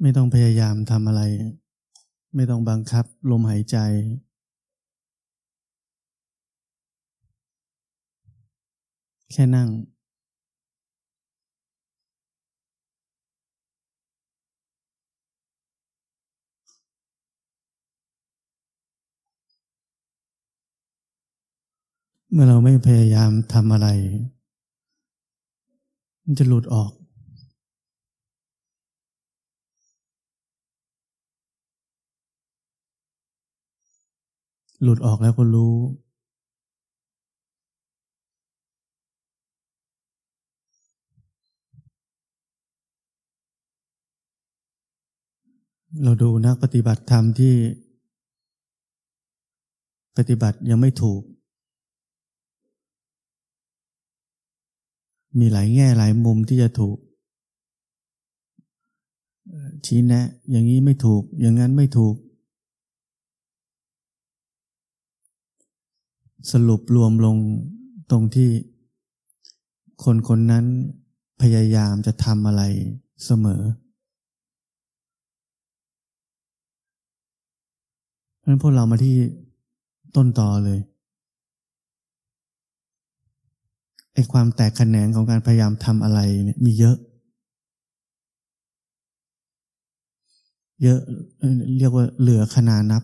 ไม่ต้องพยายามทำอะไร ไม่ต้องบังคับลมหายใจ แค่นั่ง เมื่อเราไม่พยายามทำอะไร มันจะหลุดออก หลุดออกแล้วก็รู้ เราดูนักปฏิบัติธรรมที่ ปฏิบัติยังไม่ถูก มีหลายแง่หลายมุมที่จะถูก ชี้แนะ อย่างนี้ไม่ถูก อย่างนั้นไม่ถูก สรุปรวมลงตรงที่ คนคนนั้นพยายามจะทำอะไรเสมอเพราะฉะนั้นพวกเรามาที่ต้นต่อเลยไอ้ความแตกแขนงของการพยายามทำอะไรเนี่ยมีเยอะ เยอะเรียกว่าเหลือขนานับ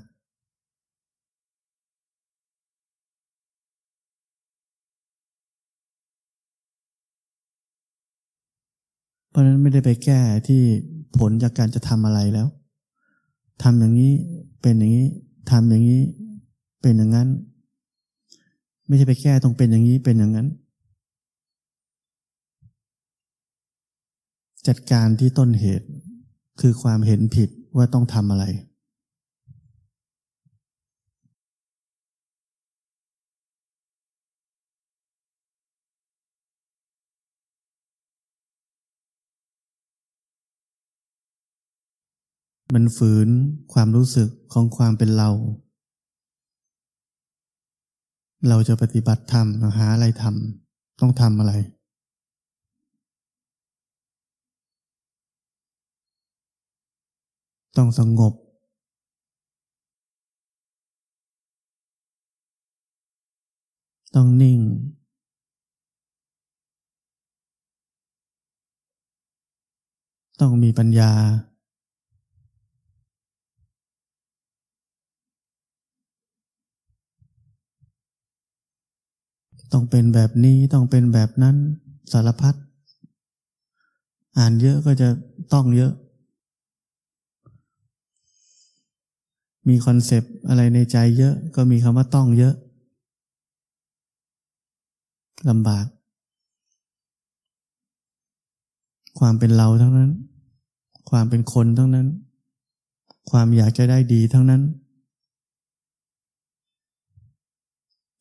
เพราะนั้นไม่ได้ไปแก้ที่ผลจากการจะทำอะไรแล้วทำอย่างนี้เป็นอย่างนี้ทำอย่างนี้เป็นอย่างนั้น ไม่ใช่ไปแก้ตรงเป็นอย่างนี้เป็นอย่างนั้น จัดการที่ต้นเหตุคือความเห็นผิดว่าต้องทำอะไร มันฝืนความรู้สึกของความเป็นเรา เราจะปฏิบัติธรรมหาอะไรทำต้องทำอะไร ต้องสงบ ต้องนิ่ง ต้องมีปัญญา ต้องเป็นแบบนี้ต้องเป็นแบบนั้นสารพัดอ่านเยอะก็จะต้องเยอะ มีคอนเซปต์อะไรในใจเยอะก็มีคำว่าต้องเยอะลำบาก ความเป็นเราทั้งนั้น ความเป็นคนทั้งนั้น ความอยากจะได้ดีทั้งนั้น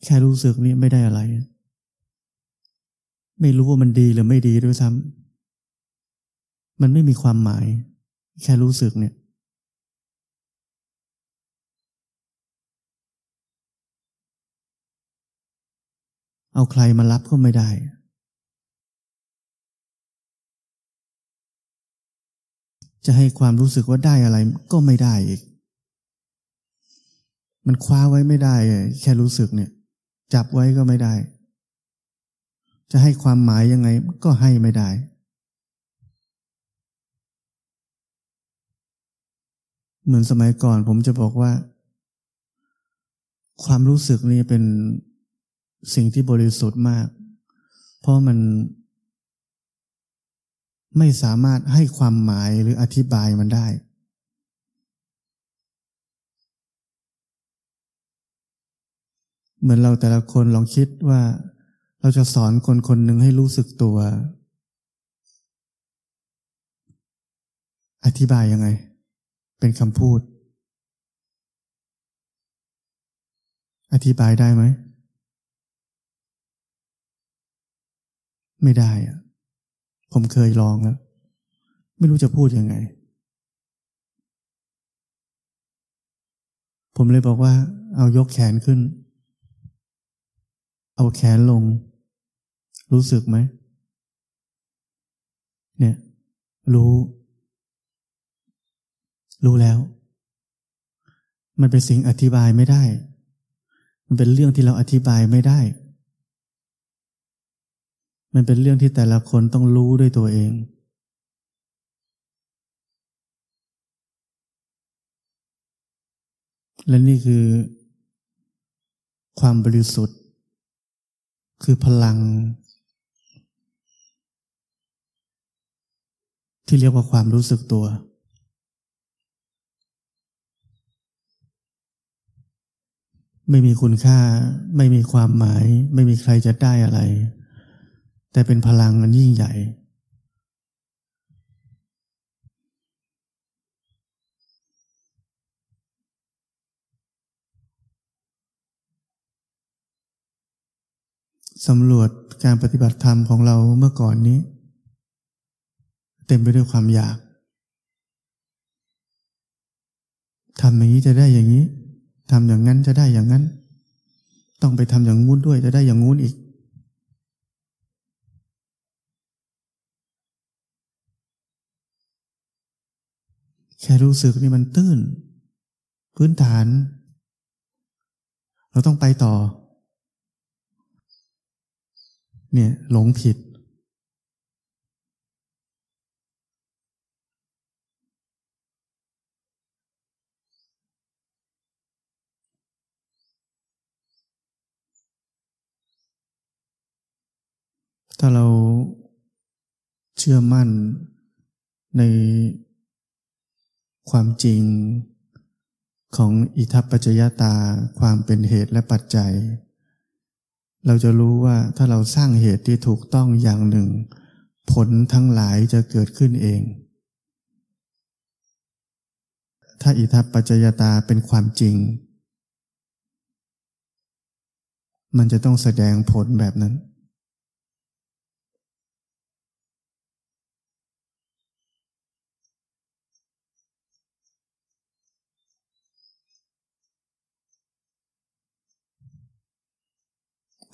แค่รู้สึกนี่ไม่ได้อะไร ไม่รู้ว่ามันดีหรือไม่ดีด้วยซ้ำมันไม่มีความหมาย แค่รู้สึกเนี่ย เอาใครมารับก็ไม่ได้จะให้ความรู้สึกว่าได้อะไรก็ไม่ได้อีก มันคว้าไว้ไม่ได้ แค่รู้สึกเนี่ย จับไว้ก็ไม่ได้ จะให้ความหมายยังไงก็ให้ไม่ได้ เหมือนสมัยก่อนผมจะบอกว่า ความรู้สึกนี่เป็นสิ่งที่บริสุทธิ์มาก เพราะมันไม่สามารถให้ความหมายหรืออธิบายมันได้ เหมือนเราแต่ละคนลองคิดว่าเราจะสอนคนคนหนึ่งให้รู้สึกตัว อธิบายยังไง เป็นคำพูด อธิบายได้ไหม ไม่ได้อะผมเคยลองแล้ว ไม่รู้จะพูดยังไง ผมเลยบอกว่า เอายกแขนขึ้น เอาแขนลง รู้สึกไหม เนี่ย รู้ รู้แล้ว มันเป็นสิ่งอธิบายไม่ได้ มันเป็นเรื่องที่เราอธิบายไม่ได้ มันเป็นเรื่องที่แต่ละคนต้องรู้ด้วยตัวเองและนี่คือความบริสุทธิ์ คือพลัง ที่เรียกว่าความรู้สึกตัว ไม่มีคุณค่า ไม่มีความหมาย ไม่มีใครจะได้อะไร แต่เป็นพลังอันยิ่งใหญ่ สำรวจการปฏิบัติธรรมของเราเมื่อก่อนนี้ เต็มไปด้วยความอยากทำอย่างนี้จะได้อย่างนี้ทำอย่างนั้นจะได้อย่างนั้น ต้องไปทำอย่างงู้นด้วยจะได้อย่างงู้นอีก แค่รู้สึกนี่มันตื้น พื้นฐาน เราต้องไปต่อ เนี่ยหลงผิด ถ้าเราเชื่อมั่นในความจริงของอิทัปปัจจยตาความเป็นเหตุและปัจจัย เราจะรู้ว่าถ้าเราสร้างเหตุที่ถูกต้องอย่างหนึ่ง ผลทั้งหลายจะเกิดขึ้นเอง ถ้าอิทัปปัจจยตาเป็นความจริง มันจะต้องแสดงผลแบบนั้น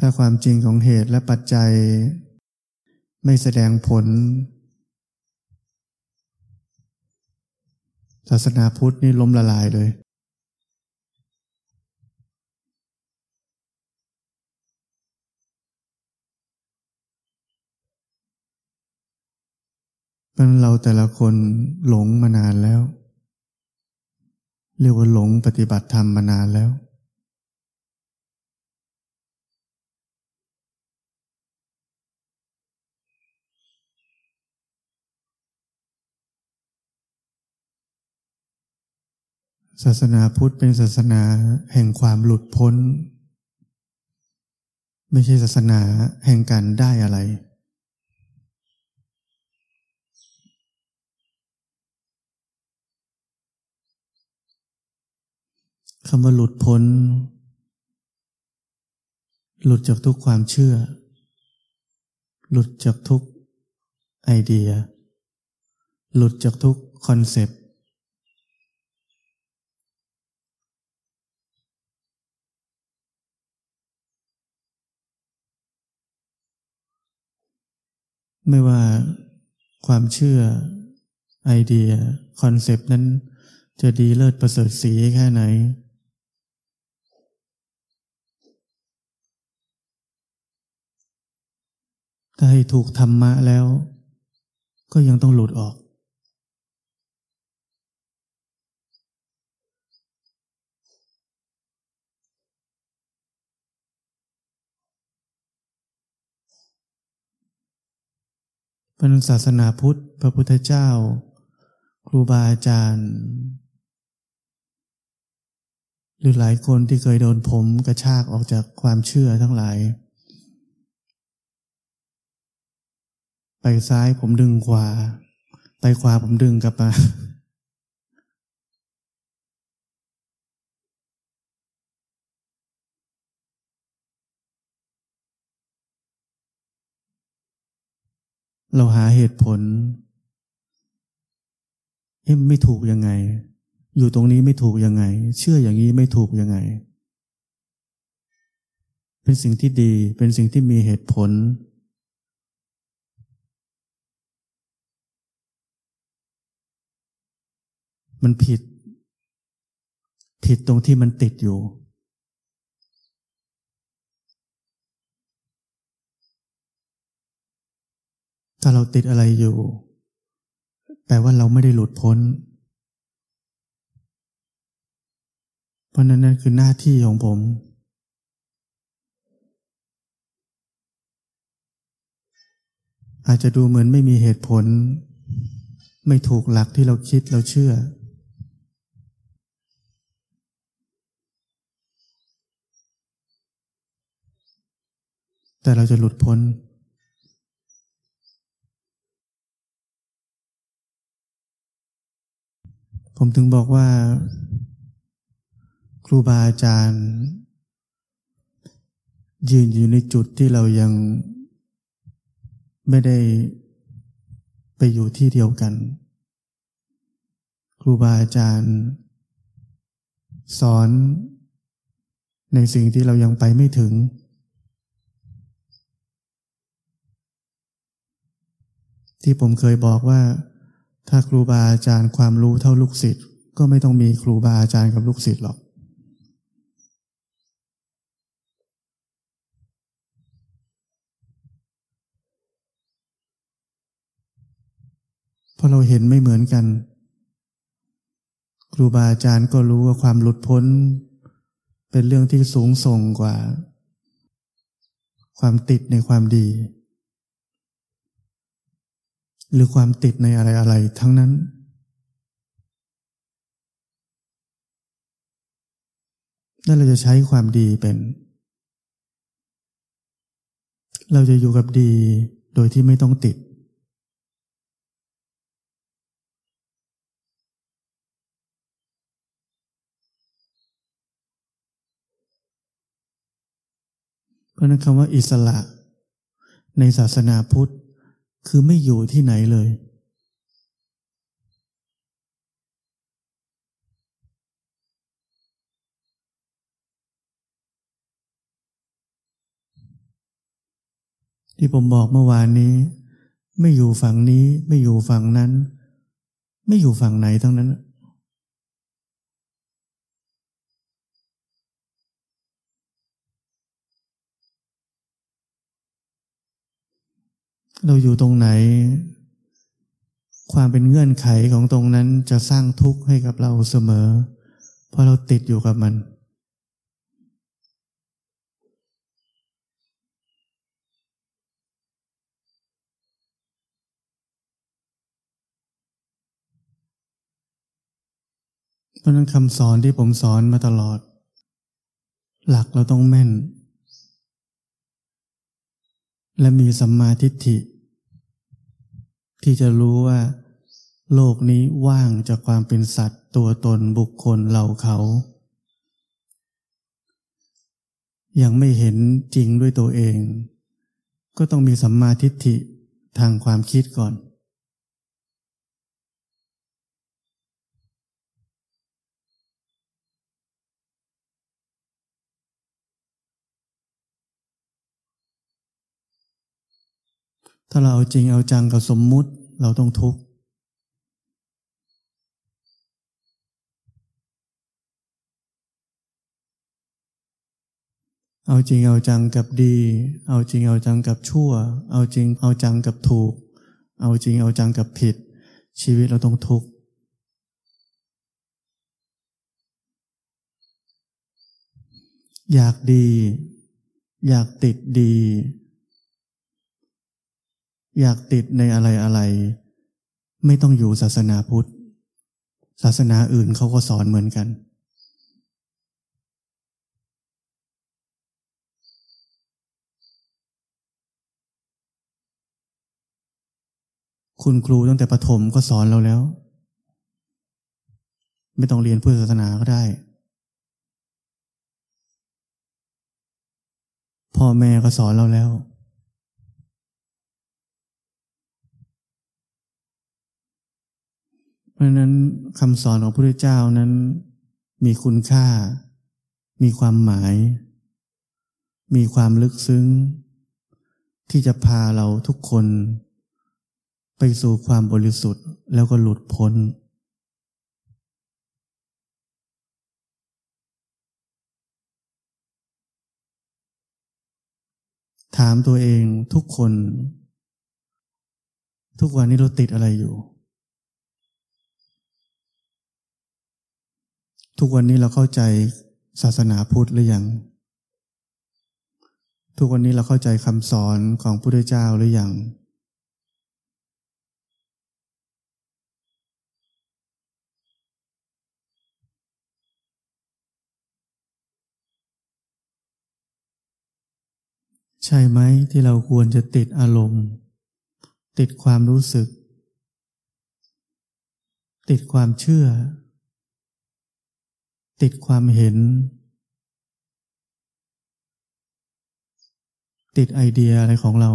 ถ้าความจริงของเหตุและปัจจัย ไม่แสดงผล ศาสนาพุทธนี่ล้มละลายเลย เพราะนั้นเราแต่ละคนหลงมานานแล้ว เรียกว่าหลงปฏิบัติธรรมมานานแล้ว ศาสนาพุทธเป็นศาสนาแห่งความหลุดพ้น ไม่ใช่ศาสนาแห่งการได้อะไร คำว่าหลุดพ้น หลุดจากทุกความเชื่อ หลุดจากทุกไอเดีย หลุดจากทุก concept ไม่ว่าความเชื่อไอเดีย concept นั้น จะดีเลิศประเสริฐศรีแค่ไหน ถ้าให้ถูกธรรมะแล้ว ก็ยังต้องหลุดออก พระศาสนาพุทธ พระพุทธเจ้า ครูบาอาจารย์ หรือหลายคนที่เคยโดนผมกระชากออกจากความเชื่อทั้งหลาย ไปซ้ายผมดึงขวา ไปขวาผมดึงกลับมา เราหาเหตุผลเอ๊ะไม่ถูกยังไง อยู่ตรงนี้ไม่ถูกยังไง เชื่ออย่างนี้ไม่ถูกยังไง เป็นสิ่งที่ดีเป็นสิ่งที่มีเหตุผลมมันผิด ผิดตรงที่มันติดอยู่ ถ้าเราติดอะไรอยู่ แปลว่าเราไม่ได้หลุดพ้น เพราะนั้นนั่นคือหน้าที่ของผม อาจจะดูเหมือนไม่มีเหตุผล ไม่ถูกหลักที่เราคิดเราเชื่อ แต่เราจะหลุดพ้น ผมถึงบอกว่า ครูบาอาจารย์ ยืนอยู่ในจุดที่เรายังไม่ได้ไปอยู่ที่เดียวกัน ครูบาอาจารย์ สอนในสิ่งที่เรายังไปไม่ถึง ที่ผมเคยบอกว่า ถ้าครูบาอาจารย์ความรู้เท่าลูกศิษย์ ก็ไม่ต้องมีครูบาอาจารย์กับลูกศิษย์หรอก เพราะเราเห็นไม่เหมือนกัน ครูบาอาจารย์ก็รู้ว่าความหลุดพ้น เป็นเรื่องที่สูงส่งกว่า ความติดในความดี หรือความติดในอะไรๆทั้งนั้น นั่นเราจะใช้ความดีเป็น เราจะอยู่กับดีโดยที่ไม่ต้องติด เพราะนั้นคำว่าอิสระในศาสนาพุทธ คือไม่อยู่ที่ไหนเลย ที่ผมบอกเมื่อวานนี้ ไม่อยู่ฝั่งนี้ ไม่อยู่ฝั่งนั้น ไม่อยู่ฝั่งไหนทั้งนั้น เราอยู่ตรงไหน ความเป็นเงื่อนไขของตรงนั้นจะสร้างทุกข์ให้กับเราเสมอ เพราะเราติดอยู่กับมัน เพราะนั้นคำสอนที่ผมสอนมาตลอด หลักเราต้องแม่น และมีสัมมาทิฏฐิ ที่จะรู้ว่า โลกนี้ว่างจากความเป็นสัตว์ตัวตนบุคคลเราเขา ยังไม่เห็นจริงด้วยตัวเอง ก็ต้องมีสัมมาทิฏฐิทางความคิดก่อน ถ้าเราเอาจริงเอาจังกับสมมุติเราต้องทุกข์เอาจริงเอาจังกับดี เอาจริงเอาจังกับชั่ว เอาจริงเอาจังกับถูก เอาจริงเอาจังกับผิด ชีวิตเราต้องทุกข์อยากดี อยากติดดี อยากติดในอะไรอะไร ไม่ต้องอยู่ศาสนาพุทธ ศาสนาอื่นเขาก็สอนเหมือนกัน คุณครูตั้งแต่ประถมก็สอนเราแล้ว ไม่ต้องเรียนพุทธศาสนาก็ได้ พ่อแม่ก็สอนเราแล้ว ราะนั้นคำสอนของพระพุทธเจ้านั้น มีคุณค่า มีความหมาย มีความลึกซึ้ง ที่จะพาเราทุกคน ไปสู่ความบริสุทธิ์แล้วก็หลุดพ้นถามตัวเองทุกคน ทุกวันนี้เราติดอะไรอยู่ ทุกวันนี้เราเข้าใจศาสนาพุทธหรือยัง ทุกวันนี้เราเข้าใจคำสอนของพระพุทธเจ้าหรือยัง ใช่ไหมที่เราควรจะติดอารมณ์ ติดความรู้สึก ติดความเชื่อ ติดความเห็น ติดไอเดียอะไรของเรา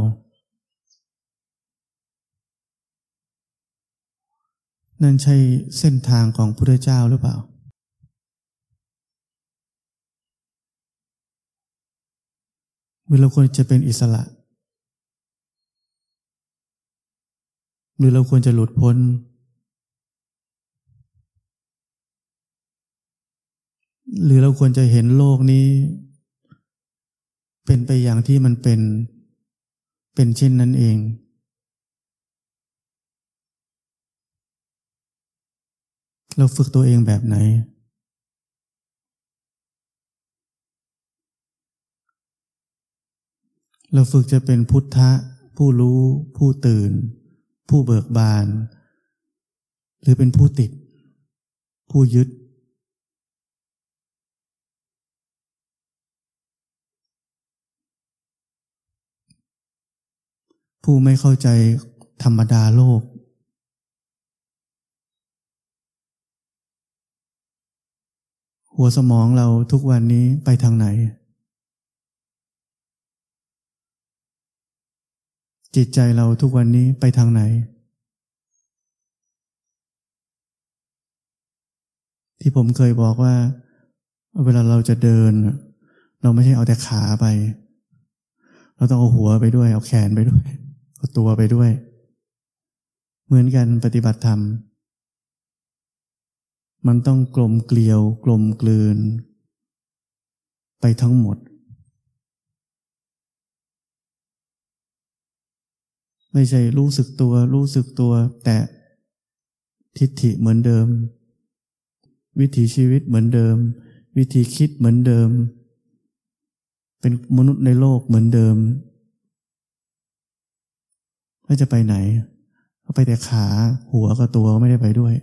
นั่นใช่เส้นทางของพระเจ้าหรือเปล่า เราควรจะเป็นอิสระ หรือเราควรจะหลุดพ้น หรือเราควรจะเห็นโลกนี้ เป็นไปอย่างที่มันเป็นเป็นเช่นนั้นเอง เราฝึกตัวเองแบบไหน เราฝึกจะเป็นพุทธะ ผู้รู้ ผู้ตื่น ผู้เบิกบาน หรือเป็นผู้ติด ผู้ยึด ผู้ไม่เข้าใจธรรมดาโลก หัวสมองเราทุกวันนี้ไปทางไหน จิตใจเราทุกวันนี้ไปทางไหน ที่ผมเคยบอกว่า เวลาเราจะเดิน เราไม่ใช่เอาแต่ขาไป เราต้องเอาหัวไปด้วย เอาแขนไปด้วย เอาตัวไปด้วย เหมือนกันปฏิบัติธรรม มันต้องกลมเกลียว กลมกลืน ไปทั้งหมด ไม่ใช่รู้สึกตัว รู้สึกตัว แต่ทิฏฐิเหมือนเดิม วิถีชีวิตเหมือนเดิม วิธีคิดเหมือนเดิม เป็นมนุษย์ในโลกเหมือนเดิม แล้วจะไปไหนเขาไปแต่ขาหัวกับตัวไม่ได้ไปด้วย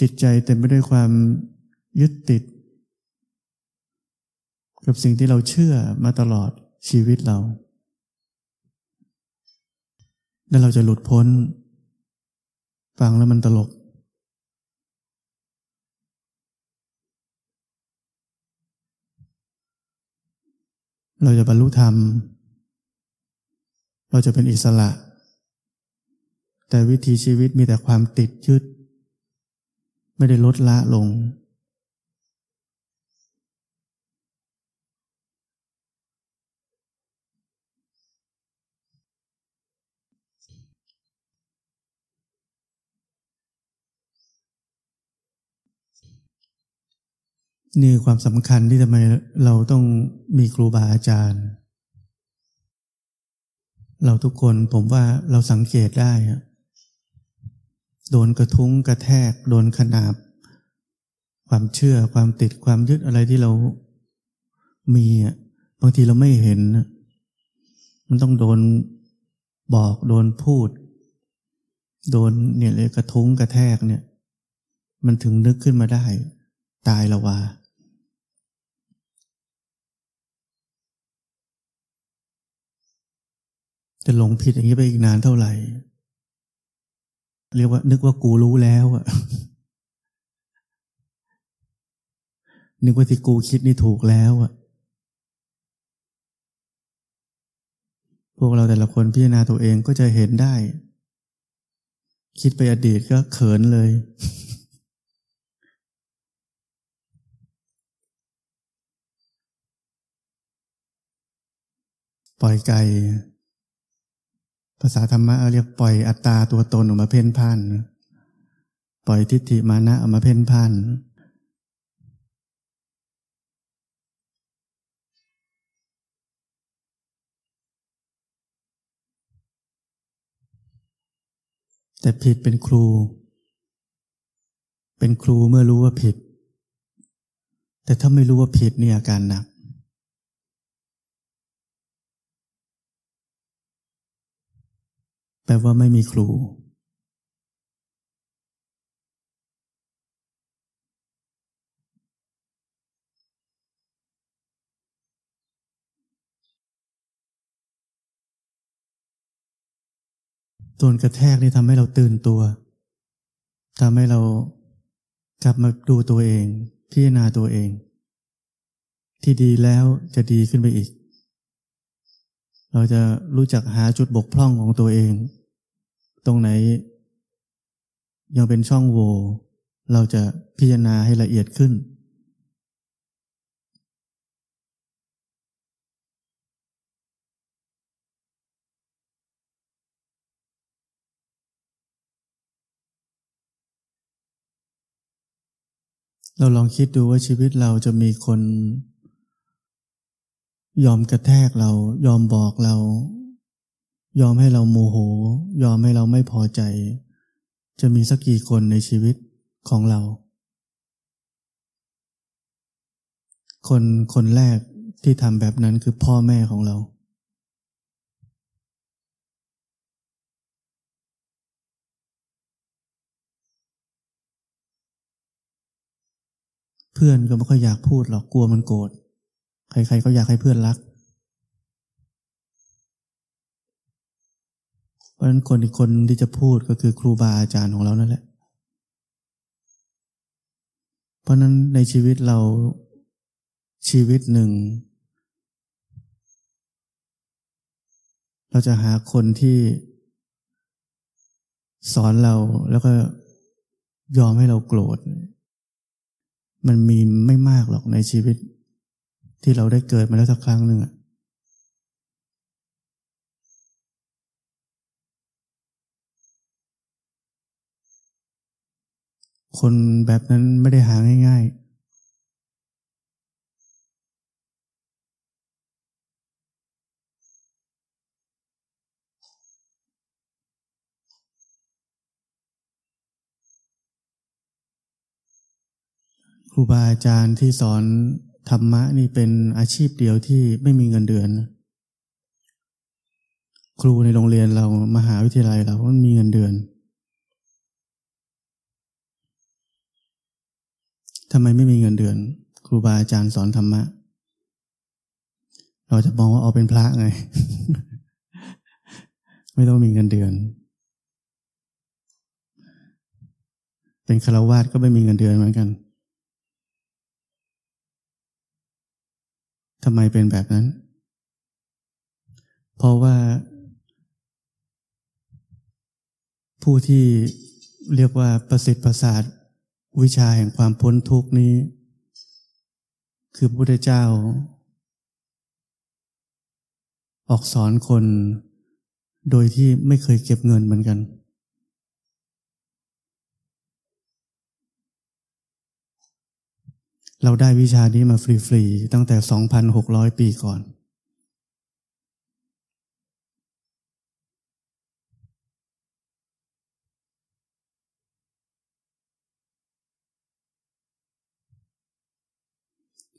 จิตใจเต็มไปด้วยความยึดติด กับสิ่งที่เราเชื่อมาตลอดชีวิตเรา แล้วเราจะหลุดพ้น ฟังแล้วมันตลก เราจะบรรลุธรรม เราจะเป็นอิสระ แต่วิธีชีวิตมีแต่ความติดยึด ไม่ได้ลดละลง นี่ความสำคัญที่ทำไมเราต้องมีครูบาอาจารย์ เราทุกคนผมว่าเราสังเกตได้โดนกระทุ้งกระแทก โดนขนาบ ความเชื่อความติดความยึดอะไรที่เรามีอะบางทีเราไม่เห็น มันต้องโดนบอกโดนพูด โดนเนี่ยเลยกระทุ้งกระแทกเนี่ย มันถึงนึกขึ้นมาได้ ตายละว่า จะหลงผิดอย่างนี้ไปอีกนานเท่าไหร่ เรียกว่า นึกว่ากูรู้แล้วอะนึกว่าที่กูคิดนี่ถูกแล้วอะพวกเราแต่ละคนพิจารณาตัวเองก็จะเห็นได้ คิดไปอดีตก็เขินเลย ปล่อยไกล ภาษาธรรมะเรียกปล่อยอัตตาตัวตนออกมาเพ่นพ่าน ปล่อยทิฏฐิมานะออกมาเพ่นพ่าน แต่ผิดเป็นครู เป็นครูเมื่อรู้ว่าผิด แต่ถ้าไม่รู้ว่าผิดนี่อาการหนัก แปลว่าไม่มีครูตัวกระแทกนี่ทำให้เราตื่นตัวทำให้เรากลับมาดูตัวเอง พิจารณาตัวเอง ที่ดีแล้วจะดีขึ้นไปอีก เราจะรู้จักหาจุดบกพร่องของตัวเอง ตรงไหน ยังเป็นช่องโหว่เราจะพิจารณาให้ละเอียดขึ้น เราลองคิดดูว่าชีวิตเราจะมีคน ยอมกระแทกเรา ยอมบอกเรา ยอมให้เราโมโห ยอมให้เราไม่พอใจ จะมีสักกี่คนในชีวิตของเรา คนคนแรกที่ทำแบบนั้นคือพ่อแม่ของเรา เพื่อนก็ไม่ค่อยอยากพูดหรอกกลัวมันโกรธใครๆก็อยากให้เพื่อนรัก เพราะฉะนั้นคนอีกคนที่จะพูดก็คือครูบาอาจารย์ของเรานั่นแหละ เพราะนั้นในชีวิตเราชีวิตหนึ่ง เราจะหาคนที่สอนเราแล้วก็ยอมให้เราโกรธ มันมีไม่มากหรอกในชีวิต ที่เราได้เกิดมาแล้วสักครั้งหนึ่ง คนแบบนั้นไม่ได้หาง่าย ๆครูบาอาจารย์ที่สอนธรรมะนี่เป็นอาชีพเดียวที่ไม่มีเงินเดือน ครูในโรงเรียนเรามหาวิทยาลัยเรามันมีเงินเดือน ทำไมไม่มีเงินเดือน ครูบาอาจารย์สอนธรรมะ เราจะมองว่าเอาเป็นพระไง ไม่ต้องมีเงินเดือน เป็นคารวาสก็ไม่มีเงินเดือนเหมือนกันทำไมเป็นแบบนั้น เพราะว่า ผู้ที่เรียกว่าประสิทธิ์ประสาท วิชาแห่งความพ้นทุกนี้ คือพระพุทธเจ้า ออกสอนคนโดยที่ไม่เคยเก็บเงินเหมือนกัน เราได้วิชานี้มาฟรี ๆ ตั้งแต่ 2,600 ปีก่อน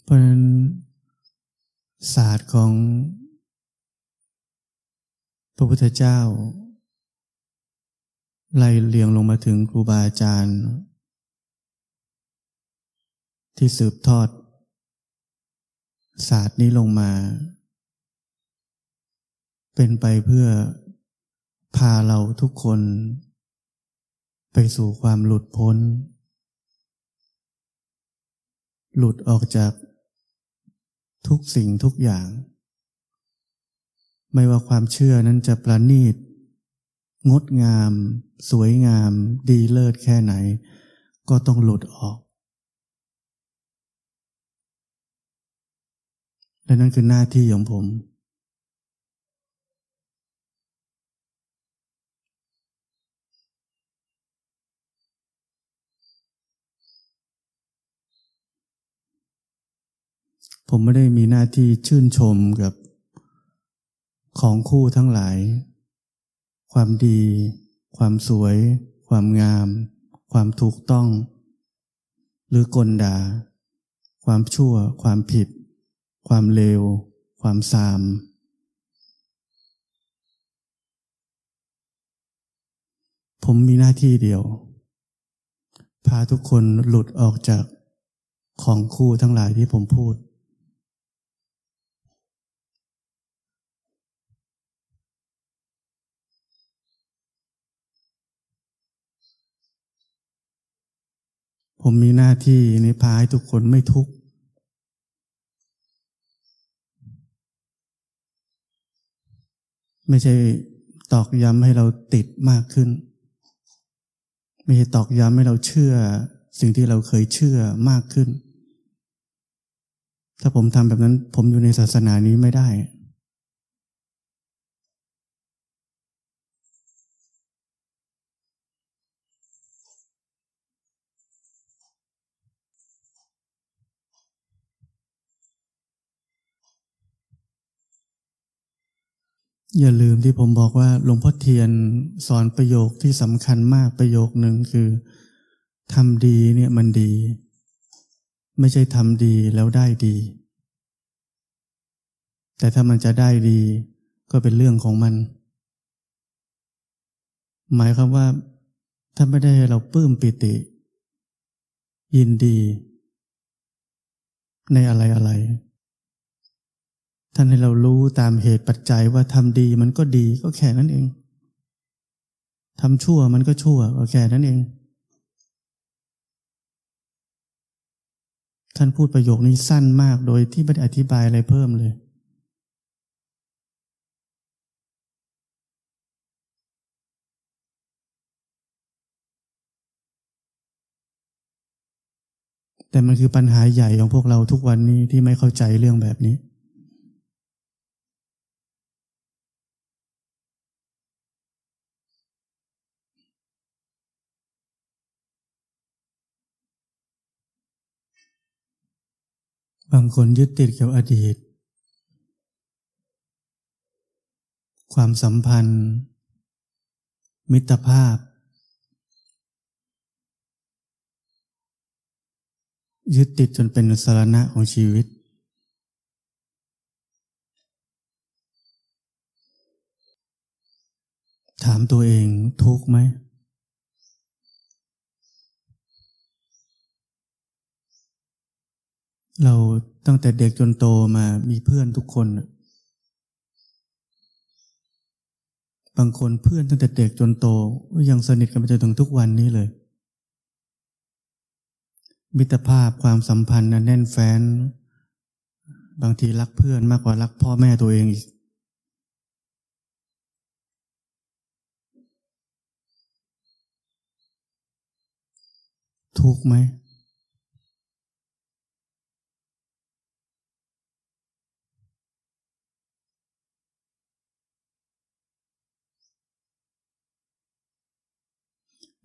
เพราะนั้นศาสตร์ของพระพุทธเจ้า ไล่เลียงลงมาถึงครูบาอาจารย์ ที่สืบทอด ศาสตร์นี้ลงมา เป็นไปเพื่อพาเราทุกคน ไปสู่ความหลุดพ้น หลุดออกจาก ทุกสิ่งทุกอย่าง ไม่ว่าความเชื่อนั้นจะประณีต งดงาม สวยงาม ดีเลิศแค่ไหน ก็ต้องหลุดออก และนั่นคือหน้าที่ของผม ผมไม่ได้มีหน้าที่ชื่นชมกับของคู่ทั้งหลาย ความดี ความสวย ความงาม ความถูกต้อง หรือกลดาความชั่ว ความผิด ความเลว ความสาม ผมมีหน้าที่เดียว พาทุกคนหลุดออกจากของคู่ทั้งหลายที่ผมพูด ผมมีหน้าที่ในพาให้ทุกคนไม่ทุกข์ ไม่ใช่ตอกย้ำให้เราติดมากขึ้น ไม่ใช่ตอกย้ำให้เราเชื่อ สิ่งที่เราเคยเชื่อมากขึ้น ถ้าผมทำแบบนั้น ผมอยู่ในศาสนานี้ไม่ได้ อย่าลืมที่ผมบอกว่าหลวงพ่อเทียนสอนประโยคที่สำคัญมากประโยคหนึ่งคือทำดีเนี่ยมันดี ไม่ใช่ทำดีแล้วได้ดี แต่ถ้ามันจะได้ดีก็เป็นเรื่องของมัน หมายความว่า ถ้าไม่ได้เราปลื้มปิติ ยินดี ในอะไรอะไร ท่านให้เรารู้ตามเหตุปัจจัยว่าทำดีมันก็ดีก็แค่นั้นเองทำชั่วมันก็ชั่วก็แค่นั้นเอง ท่านพูดประโยคนี้สั้นมากโดยที่ไม่ได้อธิบายอะไรเพิ่มเลย แต่มันคือปัญหาใหญ่ของพวกเราทุกวันนี้ที่ไม่เข้าใจเรื่องแบบนี้ บางคนยึดติดกับอดีต ความสัมพันธ์ มิตรภาพ ยึดติดจนเป็นสารณะของชีวิต ถามตัวเองทุกไหม เราตั้งแต่เด็กจนโตมามีเพื่อนทุกคน บางคนเพื่อนตั้งแต่เด็กจนโต ยังสนิทกันไปจนถึงทุกวันนี้เลย มิตรภาพความสัมพันธ์แน่นแฟ้น บางทีรักเพื่อนมากกว่ารักพ่อแม่ตัวเองอีก ทุกไหม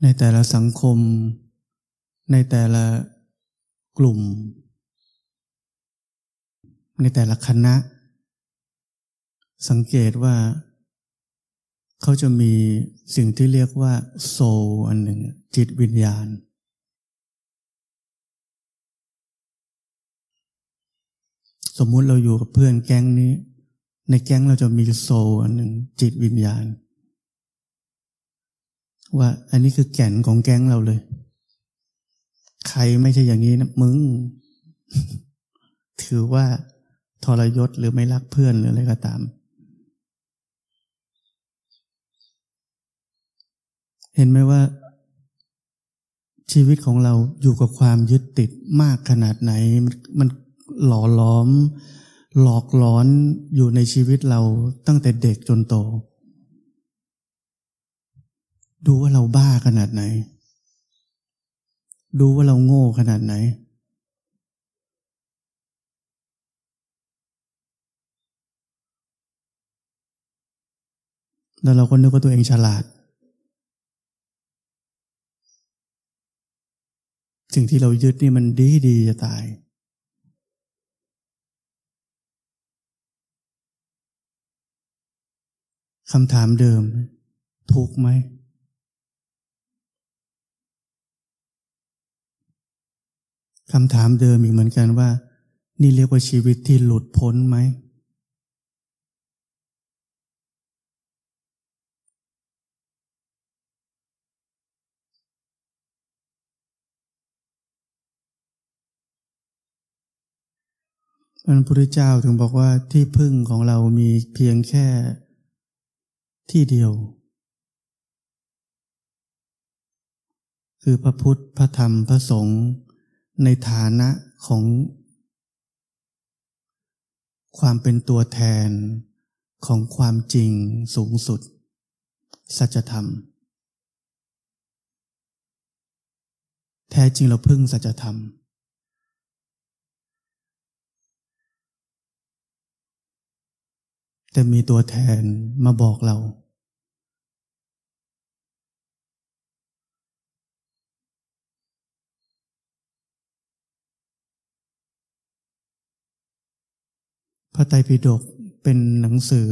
ในแต่ละสังคม ในแต่ละกลุ่ม ในแต่ละคณะ สังเกตว่า เขาจะมีสิ่งที่เรียกว่าโซอันหนึ่ง จิตวิญญาณ สมมุติเราอยู่กับเพื่อนแก๊งนี้ ในแก๊งเราจะมีโซอันหนึ่ง จิตวิญญาณ ว่าอันนี้คือแก่นของแก๊งเราเลย ใครไม่ใช่อย่างนี้นะมึง ถือว่าทรยศหรือไม่รักเพื่อนหรืออะไรก็ตาม เห็นไหมว่า ชีวิตของเราอยู่กับความยึดติดมากขนาดไหน มันหล่อล้อม หลอกหลอนอยู่ในชีวิตเราตั้งแต่เด็กจนโต ดูว่าเราบ้าขนาดไหน ดูว่าเราโง่ขนาดไหน แล้วเราก็นึกว่าตัวเองฉลาด สิ่งที่เรายึดนี่มันดีดีจะตายคำถามเดิม ทุกไหม คำถามเดิมอีกเหมือนกันว่า นี่เรียกว่าชีวิตที่หลุดพ้นไหม พระพุทธเจ้าถึงบอกว่าที่พึ่งของเรามีเพียงแค่ที่เดียว คือพระพุทธ พระธรรม พระสงฆ์ ในฐานะของ ความเป็นตัวแทนของความจริงสูงสุด สัจธรรม แท้จริงเราพึ่งสัจธรรม แต่มีตัวแทนมาบอกเรา พระไตรปิฎกเป็นหนังสือ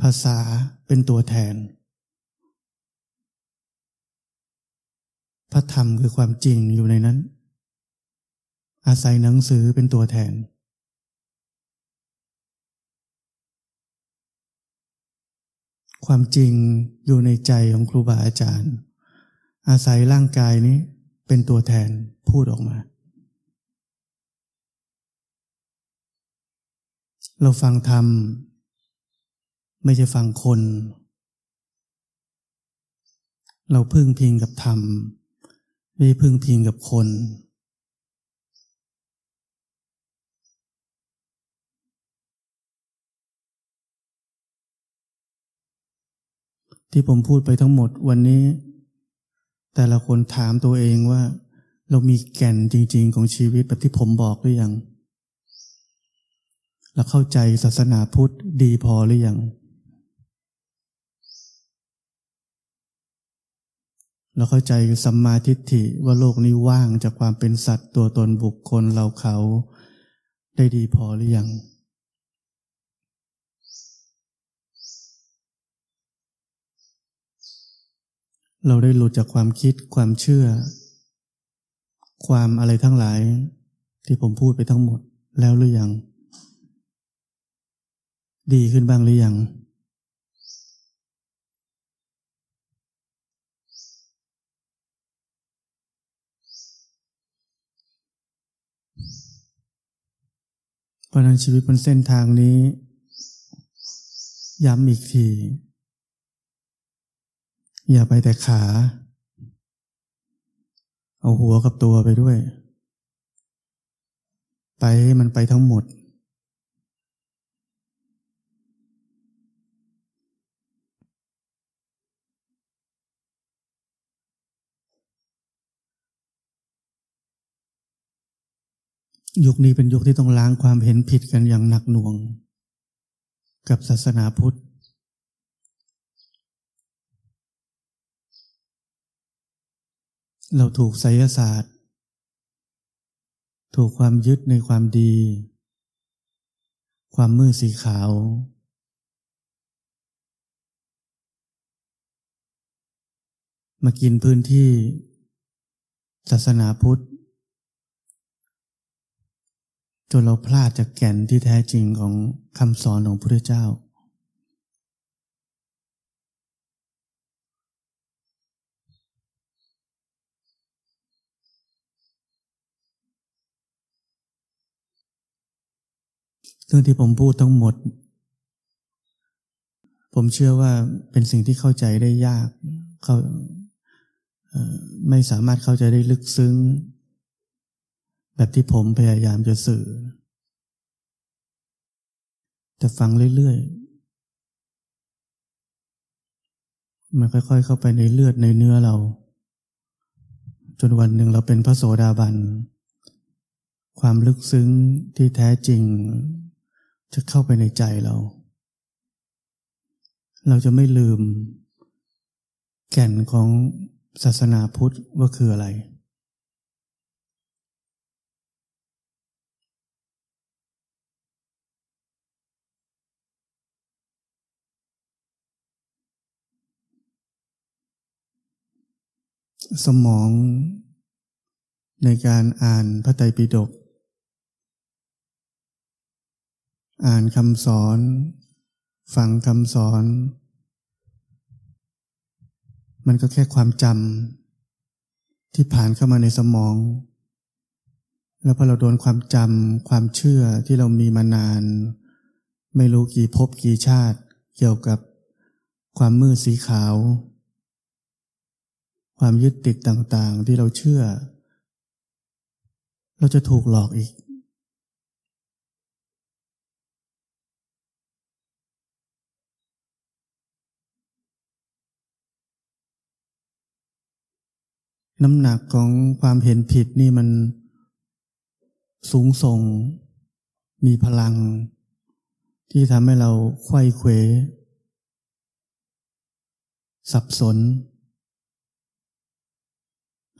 ภาษาเป็นตัวแทน พระธรรมคือความจริงอยู่ในนั้น อาศัยหนังสือเป็นตัวแทน ความจริงอยู่ในใจของครูบาอาจารย์ อาศัยร่างกายนี้เป็นตัวแทนพูดออกมา เราฟังธรรม ไม่ใช่ฟังคน เราพึ่งพิงกับธรรม ไม่พึ่งพิงกับคน ที่ผมพูดไปทั้งหมดวันนี้ แต่ละคนถามตัวเองว่า เรามีแก่นจริง ๆ ของชีวิตแบบที่ผมบอกหรือยัง เราเข้าใจศาสนาพุทธดีพอหรือยัง เราเข้าใจสัมมาทิฏฐิว่าโลกนี้ว่างจากความเป็นสัตว์ตัวตนบุคคลเราเขาได้ดีพอหรือยัง เราได้หลุดจากความคิดความเชื่อ ความอะไรทั้งหลายที่ผมพูดไปทั้งหมดแล้วหรือยัง ดีขึ้นบ้างหรือยัง เพราะนั้นชีวิตบนเส้นทางนี้ ย้ำอีกที อย่าไปแต่ขา เอาหัวกับตัวไปด้วย ไปมันไปทั้งหมด ยุคนี้เป็นยุคที่ต้องล้างความเห็นผิดกันอย่างหนักหน่วง กับศาสนาพุทธ เราถูกไสยศาสตร์ ถูกความยึดในความดี ความมืดสีขาว มากินพื้นที่ ศาสนาพุทธ จนเราพลาดจากแก่นที่แท้จริงของคำสอนของพระพุทธเจ้า เรื่องที่ผมพูดทั้งหมด ผมเชื่อว่าเป็นสิ่งที่เข้าใจได้ยาก เขาไม่สามารถเข้าใจได้ลึกซึ้ง แบบที่ผมพยายามจะสื่อแต่ฟังเรื่อยๆ มันค่อยๆ เข้าไปในเลือดในเนื้อเรา จนวันหนึ่งเราเป็นพระโสดาบัน ความลึกซึ้งที่แท้จริง จะเข้าไปในใจเรา เราจะไม่ลืมแก่นของศาสนาพุทธว่าคืออะไร สมองในการอ่านพระไตรปิฎกอ่านคำสอน ฟังคำสอน มันก็แค่ความจำที่ผ่านเข้ามาในสมอง แล้วพอเราโดนความจำความเชื่อที่เรามีมานาน ไม่รู้กี่ภพกี่ชาติ เกี่ยวกับความมืดสีขาว ความยึดติดต่างๆ ที่เราเชื่อ เราจะถูกหลอกอีก น้ำหนักของความเห็นผิดนี่มันสูงส่ง มีพลัง ที่ทำให้เราควยเขวสับสน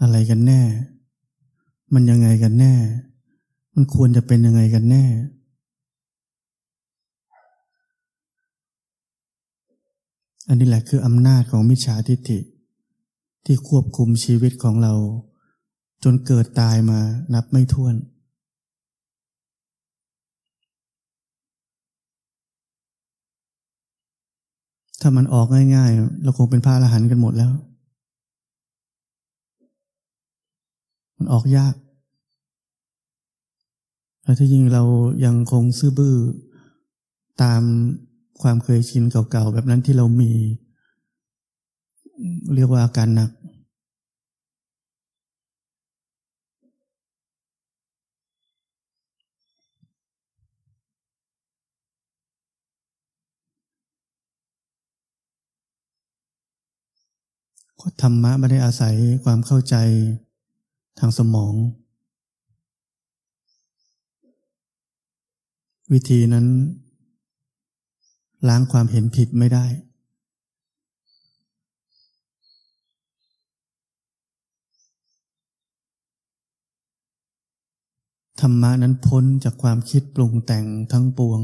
อะไรกันแน่ มันยังไงกันแน่ มันควรจะเป็นยังไงกันแน่ อันนี้แหละคืออำนาจของมิจฉาทิฏฐิ ที่ควบคุมชีวิตของเรา จนเกิดตายมานับไม่ถ้วนถ้ามันออกง่ายๆ เราคงเป็นพระอรหันต์กันหมดแล้ว มันออกยากแล้วถ้ายิ่งเรายังคงซื่อบื้อตามความเคยชินเก่าๆ แบบนั้นที่เรามี เรียกว่าอาการหนักธรรมะไม่ได้อาศัยความเข้าใจ ทางสมอง วิธีนั้น ล้างความเห็นผิดไม่ได้ ธรรมะนั้นพ้นจากความคิดปรุงแต่งทั้งปวง